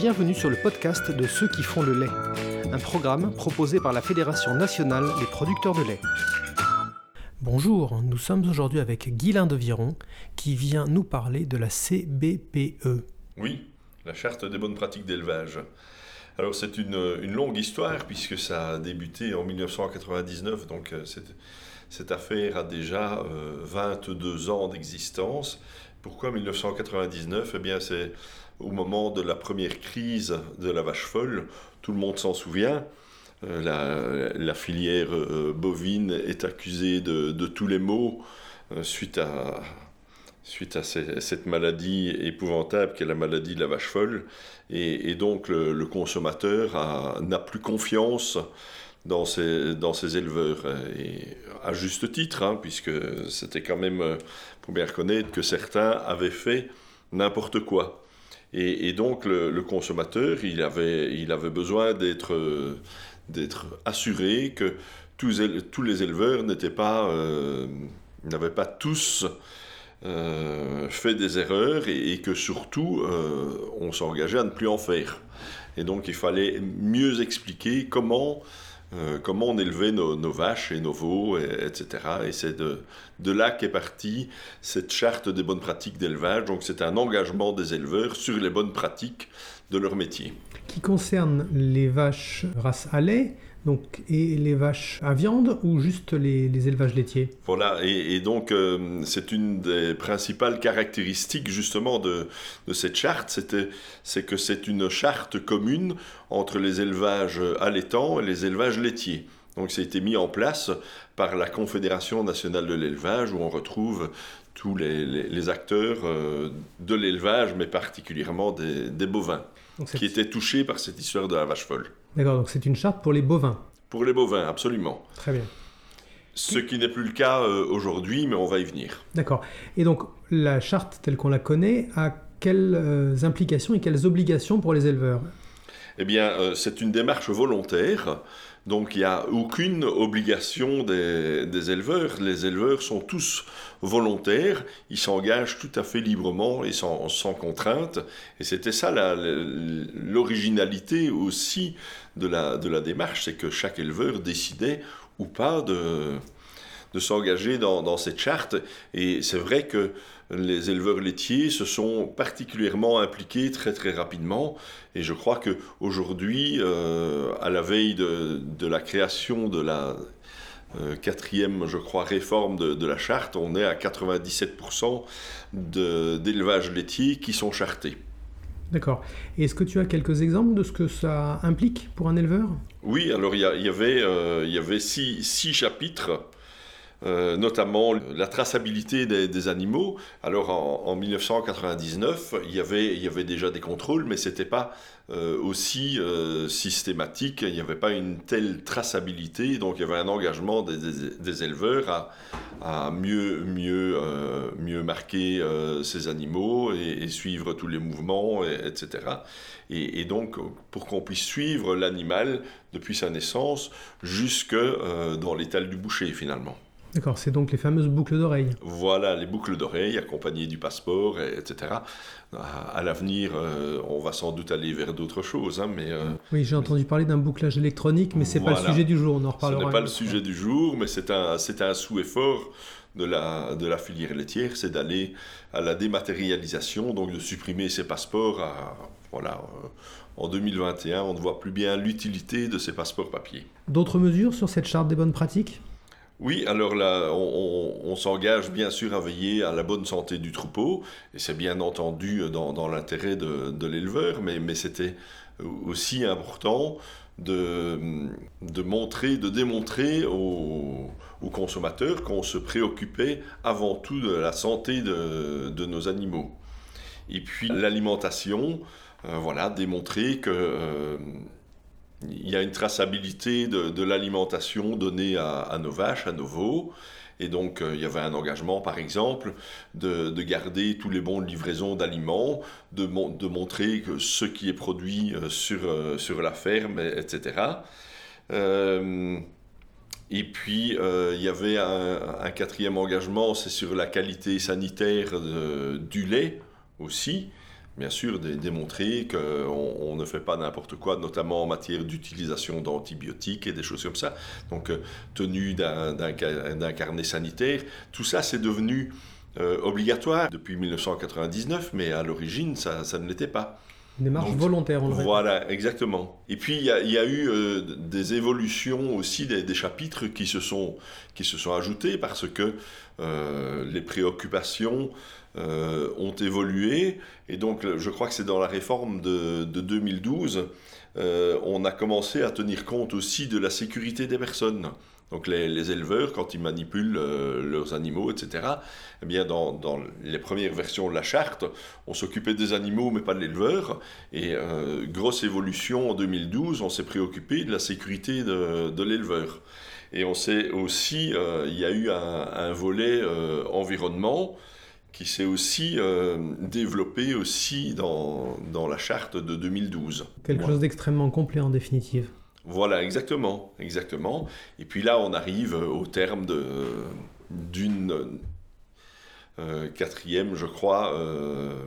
Bienvenue sur le podcast de ceux qui font le lait, un programme proposé par la Fédération nationale des producteurs de lait. Bonjour, nous sommes aujourd'hui avec Guylain de Viron qui vient nous parler de la CBPE. Oui, la charte des bonnes pratiques d'élevage. Alors c'est une, longue histoire puisque ça a débuté en 1999, donc euh, cette, affaire a déjà 22 euh, ans d'existence. Pourquoi 1999 Eh bien c'est au moment de la première crise de la vache folle, tout le monde s'en souvient. Euh, la, filière bovine est accusée de, tous les maux suite à, suite à cette maladie épouvantable qu'est la maladie de la vache folle. Et, donc le, consommateur n'a plus confiance dans ses, dans ses éleveurs. Et à juste titre, hein, puisque c'était quand même, pour bien reconnaître, que certains avaient fait n'importe quoi. Et, donc le, consommateur, il avait, il avait besoin d'être d'être assuré que tous, les éleveurs pas, euh, n'avaient pas tous euh, fait des erreurs et, que surtout euh, on s'engageait à ne plus en faire. Et donc il fallait mieux expliquer comment, euh, comment on élevait nos, vaches et nos veaux, etc. Et c'est de, de là qu'est partie cette charte des bonnes pratiques d'élevage. Donc c'est un engagement des éleveurs sur les bonnes pratiques de leur métier. Qui concerne les vaches race à lait, donc, et les vaches à viande ou juste les, élevages laitiers? Voilà, et, donc euh, c'est une des principales caractéristiques justement de, cette charte, c'est que c'est une charte commune entre les élevages allaitants et les élevages laitiers. Donc ça a été mis en place par la Confédération nationale de l'élevage où on retrouve tous les, acteurs euh, de l'élevage, mais particulièrement des, bovins, qui étaient touchés par cette histoire de la vache folle. D'accord, donc c'est une charte pour les bovins. Pour les bovins, absolument. Très bien. Ce qui n'est plus le cas euh, aujourd'hui, mais on va y venir. D'accord. Et donc, la charte telle qu'on la connaît a quelles euh, implications et quelles obligations pour les éleveurs? Eh bien, euh, c'est une démarche volontaire. Donc, il n'y a aucune obligation des, éleveurs. Les éleveurs sont tous volontaires. Ils s'engagent tout à fait librement et sans, contrainte. Et c'était ça l'originalité aussi de la démarche, c'est que chaque éleveur décidait ou pas de, de s'engager dans, dans, cette charte. Et c'est vrai que les éleveurs laitiers se sont particulièrement impliqués très très rapidement. Et je crois que aujourd'hui, euh, à la veille de, de, la création de la euh, quatrième, je crois, réforme de, de, la charte, on est à 97% d'élevage laitier qui sont chartés. D'accord. Est-ce que tu as quelques exemples de ce que ça implique pour un éleveur? Oui, alors il y, avait, euh, y avait six, six chapitres euh, notamment la traçabilité des, animaux. Alors en, 1999, il y, avait, déjà des contrôles, mais ce n'était pas euh, aussi euh, systématique, il n'y avait pas une telle traçabilité, donc il y avait un engagement des, éleveurs à, mieux marquer ces animaux et, suivre tous les mouvements, etc. Et, et, donc pour qu'on puisse suivre l'animal depuis sa naissance jusque dans l'étal du boucher finalement. D'accord, c'est donc les fameuses boucles d'oreilles. Voilà, les boucles d'oreilles accompagnées du passeport, etc. À, l'avenir, euh, on va sans doute aller vers d'autres choses, hein, mais... Euh, oui, j'ai entendu parler d'un bouclage électronique, mais c'est n'est pas le sujet du jour, on en reparlera. Ce n'est pas le sujet du jour, mais c'est un, c'est un souhait fort de la, de la filière laitière, c'est d'aller à la dématérialisation, donc de supprimer ces passeports voilà, euh, en 2021, on ne voit plus bien l'utilité de ces passeports papier. D'autres mesures sur cette charte des bonnes pratiques? Oui, alors là, on, s'engage bien sûr à veiller à la bonne santé du troupeau, et c'est bien entendu dans, l'intérêt de, l'éleveur, mais, c'était aussi important de, montrer, de démontrer aux, consommateurs qu'on se préoccupait avant tout de la santé de, nos animaux. Et puis l'alimentation, euh, voilà, démontrer que... Euh, il y a une traçabilité de, l'alimentation donnée à, nos vaches, à nos veaux. Et donc, euh, il y avait un engagement, par exemple, de, garder tous les bons de livraison d'aliments, de, montrer ce qui est produit euh, euh, sur, la ferme, etc. et puis, il y avait un, quatrième engagement, c'est sur la qualité sanitaire du lait aussi. Bien sûr démontrer qu'on on ne fait pas n'importe quoi, notamment en matière d'utilisation d'antibiotiques et des choses comme ça. Donc, tenue d'un carnet sanitaire, tout ça, c'est devenu obligatoire depuis 1999, mais à l'origine, ça, ça ne l'était pas. Une démarche volontaire, on le Voilà, exactement. Et puis, il y, a eu euh, des évolutions aussi des, chapitres qui se, sont, qui se sont ajoutés parce que euh, les préoccupations euh, ont évolué. Et donc, je crois que c'est dans la réforme de, de 2012, on a commencé à tenir compte aussi de la sécurité des personnes. Donc les, éleveurs, quand ils manipulent euh, leurs animaux, etc., eh bien dans, les premières versions de la charte, on s'occupait des animaux mais pas de l'éleveur. Et euh, grosse évolution en 2012, on s'est préoccupé de la sécurité de, l'éleveur. Et on sait aussi, euh, il y a eu un, volet environnement qui s'est aussi développé aussi dans, la charte de 2012. Quelque chose d'extrêmement complet en définitive. Voilà, exactement, exactement. Et puis là, on arrive au terme d'une euh, quatrième, je crois, euh,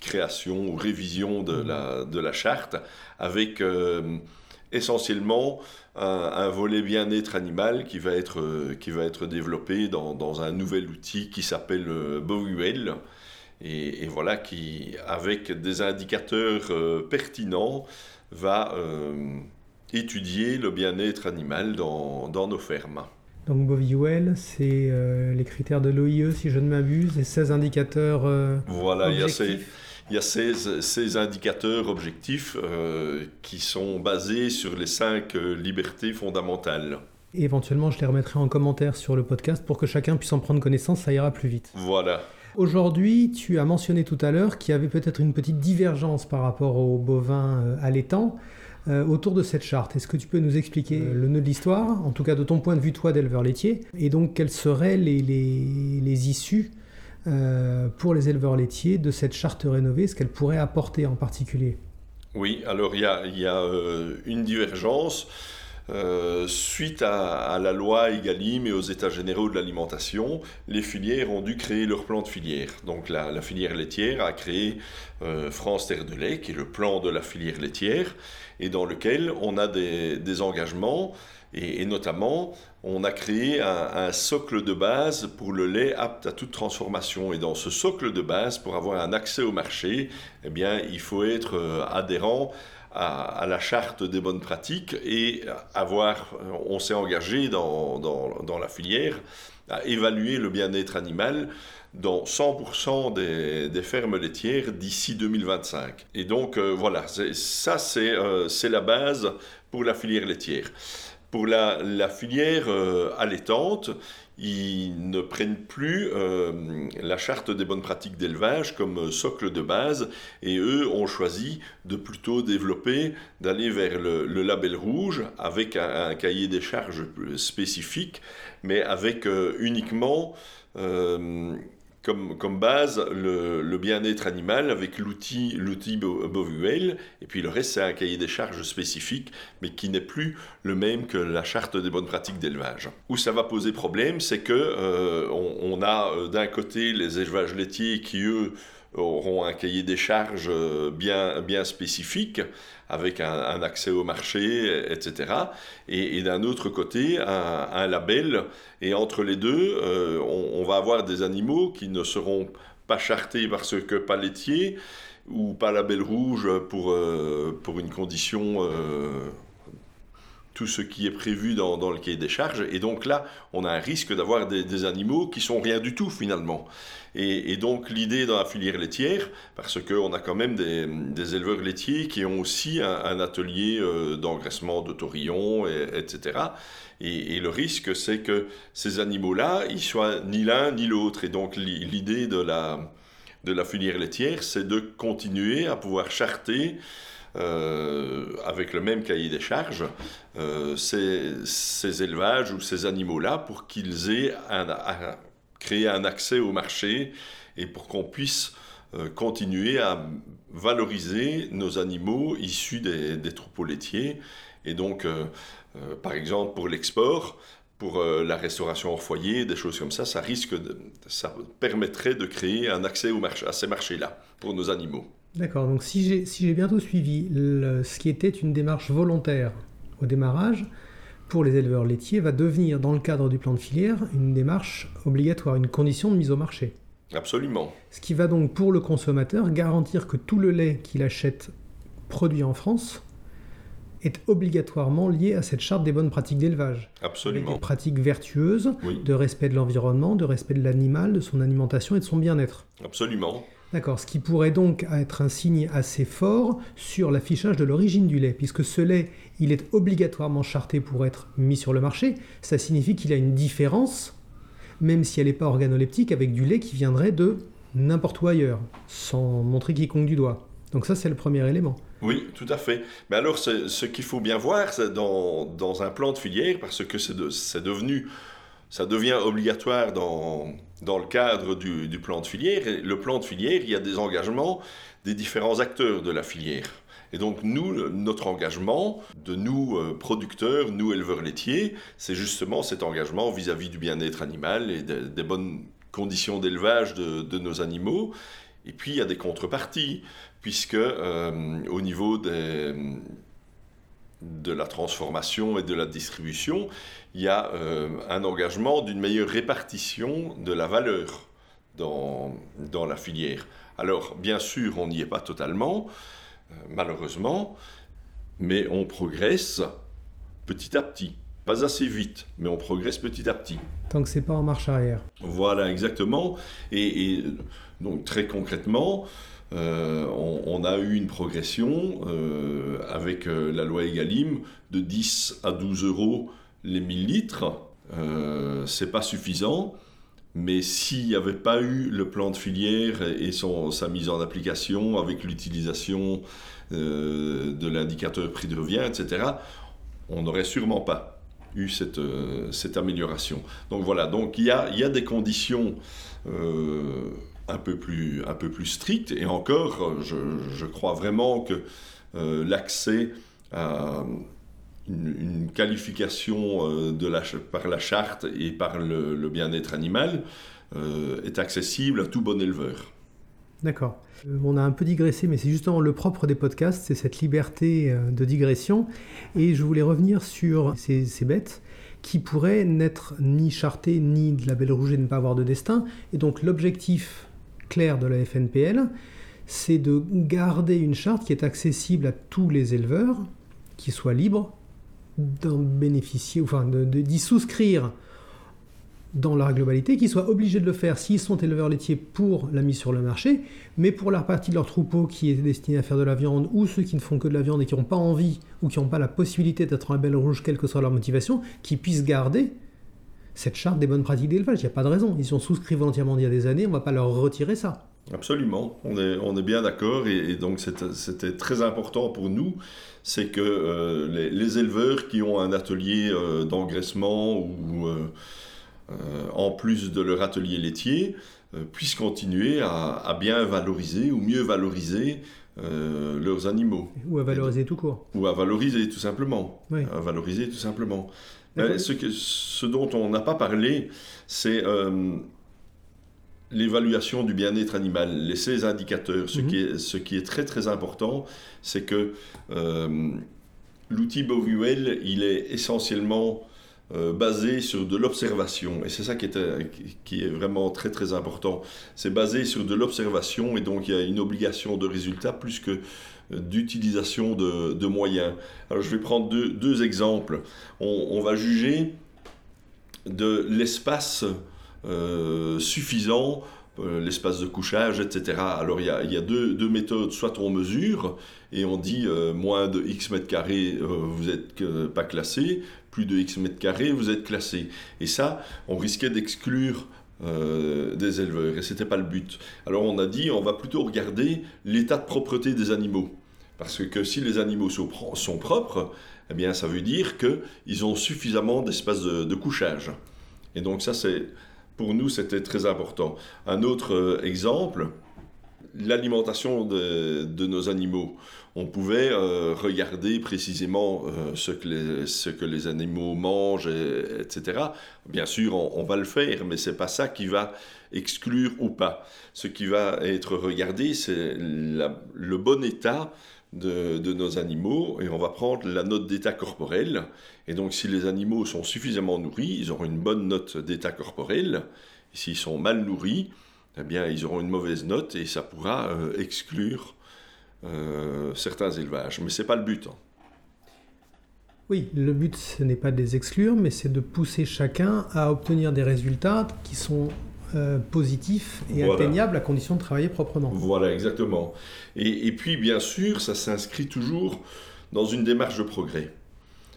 création ou révision de la, de la charte, avec euh, essentiellement un, volet bien-être animal qui va être, qui va être développé dans, un nouvel outil qui s'appelle Bovuel. Et, et, voilà, qui, avec des indicateurs pertinents, va étudier le bien-être animal dans, dans, nos fermes. Donc Boviuel, c'est euh, les critères de l'OIE si je ne m'abuse, et 16 indicateurs euh, Voilà, il y a, ces, il y a 16, indicateurs objectifs euh, qui sont basés sur les 5 libertés fondamentales. Et éventuellement, je les remettrai en commentaire sur le podcast pour que chacun puisse en prendre connaissance, ça ira plus vite. Voilà. Aujourd'hui, tu as mentionné tout à l'heure qu'il y avait peut-être une petite divergence par rapport aux bovins allaitants. Euh, autour de cette charte. Est-ce que tu peux nous expliquer le nœud de l'histoire, en tout cas de ton point de vue, toi, d'éleveur laitier, et donc quelles seraient les, les, issues euh, pour les éleveurs laitiers de cette charte rénovée, ce qu'elle pourrait apporter en particulier? Oui, alors il y a, euh, une divergence. Suite à, la loi Egalim et aux États généraux de l'alimentation, les filières ont dû créer leur plan de filière. Donc la, filière laitière a créé France Terre de lait, qui est le plan de la filière laitière et dans lequel on a des, engagements et, notamment on a créé un, socle de base pour le lait apte à toute transformation. Et dans ce socle de base, pour avoir un accès au marché, eh bien, il faut être euh, adhérent à, la charte des bonnes pratiques et avoir, on s'est engagé dans, dans, la filière à évaluer le bien-être animal dans 100% des, fermes laitières d'ici 2025. Et donc euh, voilà, ça euh, c'est la base pour la filière laitière. Pour la, filière euh, allaitante, ils ne prennent plus la charte des bonnes pratiques d'élevage comme socle de base et eux ont choisi de plutôt développer, d'aller vers le, label rouge avec un, cahier des charges spécifique, mais avec uniquement comme, base le, bien-être animal avec l'outil l'outil Bovuel, et puis le reste c'est un cahier des charges spécifique, mais qui n'est plus le même que la charte des bonnes pratiques d'élevage. Où ça va poser problème, c'est que euh, on, a euh, d'un côté les élevages laitiers qui eux auront un cahier des charges euh, bien, bien spécifique, avec un, accès au marché, etc. Et, d'un autre côté, un, label. Et entre les deux, euh, on, va avoir des animaux qui ne seront pas chartés parce que pas laitiers, ou pas label rouge pour, euh, pour une condition tout ce qui est prévu dans, le cahier des charges. Et donc là, on a un risque d'avoir des, animaux qui sont rien du tout finalement. Et, donc l'idée dans la filière laitière, parce qu'on a quand même des, éleveurs laitiers qui ont aussi un, atelier euh, d'engraissement de taurillons, etc. Et, le risque, c'est que ces animaux-là, ils soient ni l'un ni l'autre. Et donc l'idée de la, de la filière laitière, c'est de continuer à pouvoir charter avec le même cahier des charges, euh, ces, élevages ou ces animaux-là pour qu'ils aient un, créé un accès au marché et pour qu'on puisse euh, continuer à valoriser nos animaux issus des, troupeaux laitiers. Et donc, par exemple, pour l'export, pour la restauration hors foyer, des choses comme ça, ça risque ça permettrait de créer un accès à ces marchés-là pour nos animaux. D'accord, donc si j'ai si bientôt suivi ce qui était une démarche volontaire au démarrage, pour les éleveurs laitiers, va devenir, dans le cadre du plan de filière, une démarche obligatoire, une condition de mise au marché. Absolument. Ce qui va donc, pour le consommateur, garantir que tout le lait qu'il achète produit en France est obligatoirement lié à cette charte des bonnes pratiques d'élevage. Absolument. Avec des pratiques vertueuses, de respect de l'environnement, de respect de l'animal, de son alimentation et de son bien-être. Absolument. D'accord, ce qui pourrait donc être un signe assez fort sur l'affichage de l'origine du lait, puisque ce lait, il est obligatoirement charté pour être mis sur le marché. Ça signifie qu'il a une différence, même si elle n'est pas organoleptique, avec du lait qui viendrait de n'importe où ailleurs, sans montrer quiconque du doigt. Donc ça, c'est le premier élément. Oui, tout à fait. Mais alors, ce qu'il faut bien voir dans, dans, un plan de filière, parce que c'est de, devenu, ça devient obligatoire dans, dans le cadre du, plan de filière. Le plan de filière, il y a des engagements des différents acteurs de la filière. Et donc nous, notre engagement de nous euh, producteurs, nous éleveurs laitiers, c'est justement cet engagement vis-à-vis du bien-être animal et des bonnes conditions d'élevage de, de, nos animaux. Et puis il y a des contreparties puisque euh, au niveau des, de la transformation et de la distribution, il y a euh, un engagement d'une meilleure répartition de la valeur dans, dans la filière. Alors, bien sûr, on n'y est pas totalement, euh, malheureusement, mais on progresse petit à petit. Pas assez vite, mais on progresse petit à petit. Tant que c'est pas en marche arrière. Voilà, exactement. Et, et donc, très concrètement, euh, on, a eu une progression euh, avec euh, la loi Egalim de 10 à 12 euros les 1000 litres. c'est pas suffisant, mais s'il n'y avait pas eu le plan de filière et sa mise en application avec l'utilisation de l'indicateur prix de revient, etc., on n'aurait sûrement pas eu cette, amélioration. Donc voilà, donc il y a des conditions un peu plus, un peu plus strict. Et encore, je, je crois vraiment que euh, l'accès à une, qualification euh, de la, par la charte et par le, bien-être animal euh, est accessible à tout bon éleveur. D'accord. On a un peu digressé, mais c'est justement le propre des podcasts, c'est cette liberté de digression. Et je voulais revenir sur ces, ces bêtes qui pourraient n'être ni chartées ni de la belle rouge et ne pas avoir de destin. Et donc l'objectif clair de la FNPL, c'est de garder une charte qui est accessible à tous les éleveurs, qui soient libres d'en bénéficier, enfin d'y souscrire dans leur globalité, qui soient obligés de le faire s'ils sont éleveurs laitiers pour la mise sur le marché, mais pour la partie de leur troupeau qui est destinée à faire de la viande, ou ceux qui ne font que de la viande et qui n'ont pas envie, ou qui n'ont pas la possibilité d'être en label rouge, quelle que soit leur motivation, qui puissent garder cette charte des bonnes pratiques d'élevage. Il n'y a pas de raison. Ils sont souscrits volontairement il y a des années, on ne va pas leur retirer ça. Absolument, on est, on est bien d'accord et, donc c'était très important pour nous, c'est que euh, les, éleveurs qui ont un atelier euh, d'engraissement ou euh, en plus de leur atelier laitier puissent continuer à, bien valoriser ou mieux valoriser leurs animaux. Ou à valoriser tout court. Ou à valoriser tout simplement. À valoriser tout simplement. Ce, que, ce, dont on n'a pas parlé, c'est l'évaluation du bien-être animal, les 16 indicateurs. Ce, mhm. qui est, ce qui est très très important, c'est que euh, l'outil Bovuel, il est essentiellement euh, basé sur de l'observation. Et c'est ça qui est, qui est vraiment très très important. C'est basé sur de l'observation et donc il y a une obligation de résultat plus que euh, d'utilisation de, moyens. Alors je vais prendre deux, exemples. On, va juger de l'espace euh, suffisant, euh, l'espace de couchage, etc. Alors il y a, deux, méthodes, soit on mesure et on dit euh, moins de x mètres carrés, vous n'êtes pas classé, plus de x mètres carrés, vous êtes classé. Et ça, on risquait d'exclure des éleveurs et c'était pas le but. Alors on a dit on va plutôt regarder l'état de propreté des animaux parce que si les animaux sont, propres, eh bien ça veut dire qu'ils ont suffisamment d'espace de couchage. Et donc ça c'est pour nous, c'était très important. Un autre euh, exemple, l'alimentation de, nos animaux. On pouvait euh, regarder précisément euh, ce, que les, ce que les animaux mangent, etc. Bien sûr, on, va le faire, mais c'est pas ça qui va exclure ou pas. Ce qui va être regardé, c'est le bon état de, nos animaux et on va prendre la note d'état corporel. Et donc, si les animaux sont suffisamment nourris, ils auront une bonne note d'état corporel. S'ils sont mal nourris, eh bien, ils auront une mauvaise note et ça pourra euh, exclure euh, certains élevages. Mais ce n'est pas le but. Hein. Oui, le but, ce n'est pas de les exclure, mais c'est de pousser chacun à obtenir des résultats qui sont euh, positifs et atteignables à condition de travailler proprement. Voilà, exactement. et puis, bien sûr, ça s'inscrit toujours dans une démarche de progrès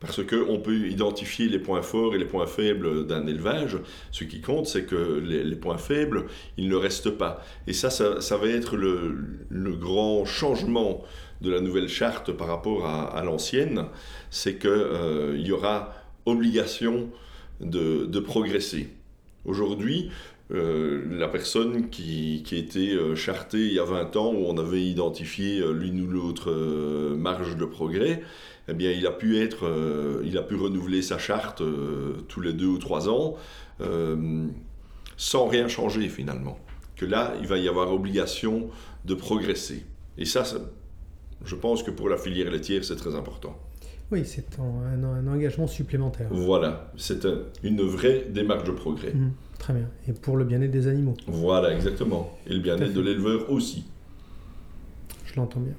parce qu'on peut identifier les points forts et les points faibles d'un élevage. Ce qui compte, c'est que les, points faibles, ils ne restent pas. Et ça, ça, va être le, grand changement de la nouvelle charte par rapport à, l'ancienne, c'est qu'il euh, y aura obligation de, progresser. Aujourd'hui, euh, la personne qui, qui était euh, chartée il y a 20 ans, où on avait identifié l'une ou l'autre marge de progrès, eh bien, il a pu être, euh, il a pu renouveler sa charte euh, tous les deux ou trois ans, euh, sans rien changer finalement. Que là, il va y avoir obligation de progresser. Et ça, je pense que pour la filière laitière, c'est très important. Oui, c'est un, engagement supplémentaire. Voilà, c'est une vraie démarche de progrès. Mmh, très bien. Et pour le bien-être des animaux. Voilà, exactement. Et le bien-être de l'éleveur aussi. Je l'entends bien.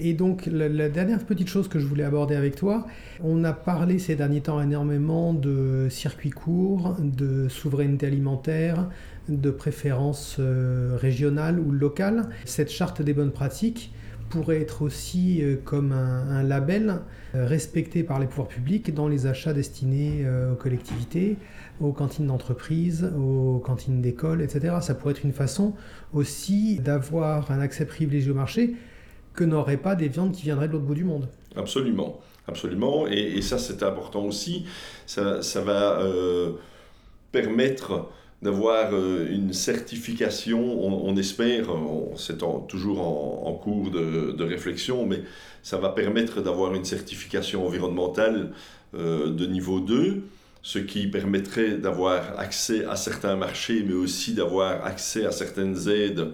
Et donc la, dernière petite chose que je voulais aborder avec toi, on a parlé ces derniers temps énormément de circuits courts, de souveraineté alimentaire, de préférences euh, régionales ou locales. Cette charte des bonnes pratiques pourrait être aussi euh, comme un, label euh, respecté par les pouvoirs publics dans les achats destinés aux collectivités, aux cantines d'entreprise, aux cantines d'école, etc. Ça pourrait être une façon aussi d'avoir un accès privilégié au marché que n'auraient pas des viandes qui viendraient de l'autre bout du monde. Absolument, absolument. Et, ça, c'est important aussi. Ça, va euh, permettre d'avoir euh, une certification, on, espère, c'est toujours en, cours de, réflexion, mais ça va permettre d'avoir une certification environnementale euh, de niveau 2, ce qui permettrait d'avoir accès à certains marchés, mais aussi d'avoir accès à certaines aides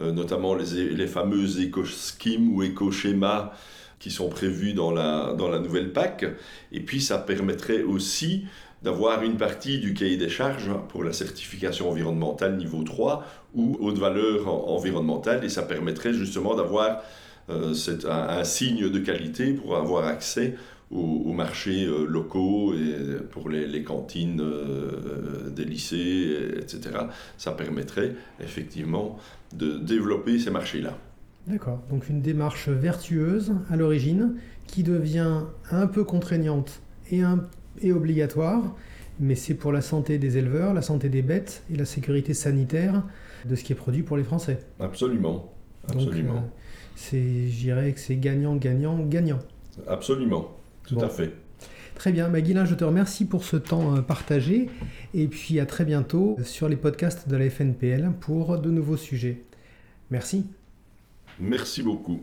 euh, notamment les, les fameuses éco-schemes ou éco-schémas qui sont prévus dans la, dans la nouvelle PAC. Et puis ça permettrait aussi d'avoir une partie du cahier des charges pour la certification environnementale niveau 3 ou haute valeur environnementale et ça permettrait justement d'avoir euh, un, signe de qualité pour avoir accès aux, marchés euh, locaux et pour les, cantines euh, des lycées, etc. Ça permettrait effectivement de développer ces marchés-là. D'accord, donc une démarche vertueuse à l'origine qui devient un peu contraignante et, et obligatoire, mais c'est pour la santé des éleveurs, la santé des bêtes et la sécurité sanitaire de ce qui est produit pour les Français. Absolument, absolument. Donc, euh, je dirais que c'est gagnant, gagnant, gagnant. Absolument. Tout à fait. Très bien, Maguilin, je te remercie pour ce temps euh, partagé et puis à très bientôt sur les podcasts de la FNPL pour de nouveaux sujets. Merci. Merci beaucoup.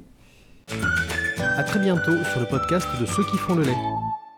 À très bientôt sur le podcast de ceux qui font le lait.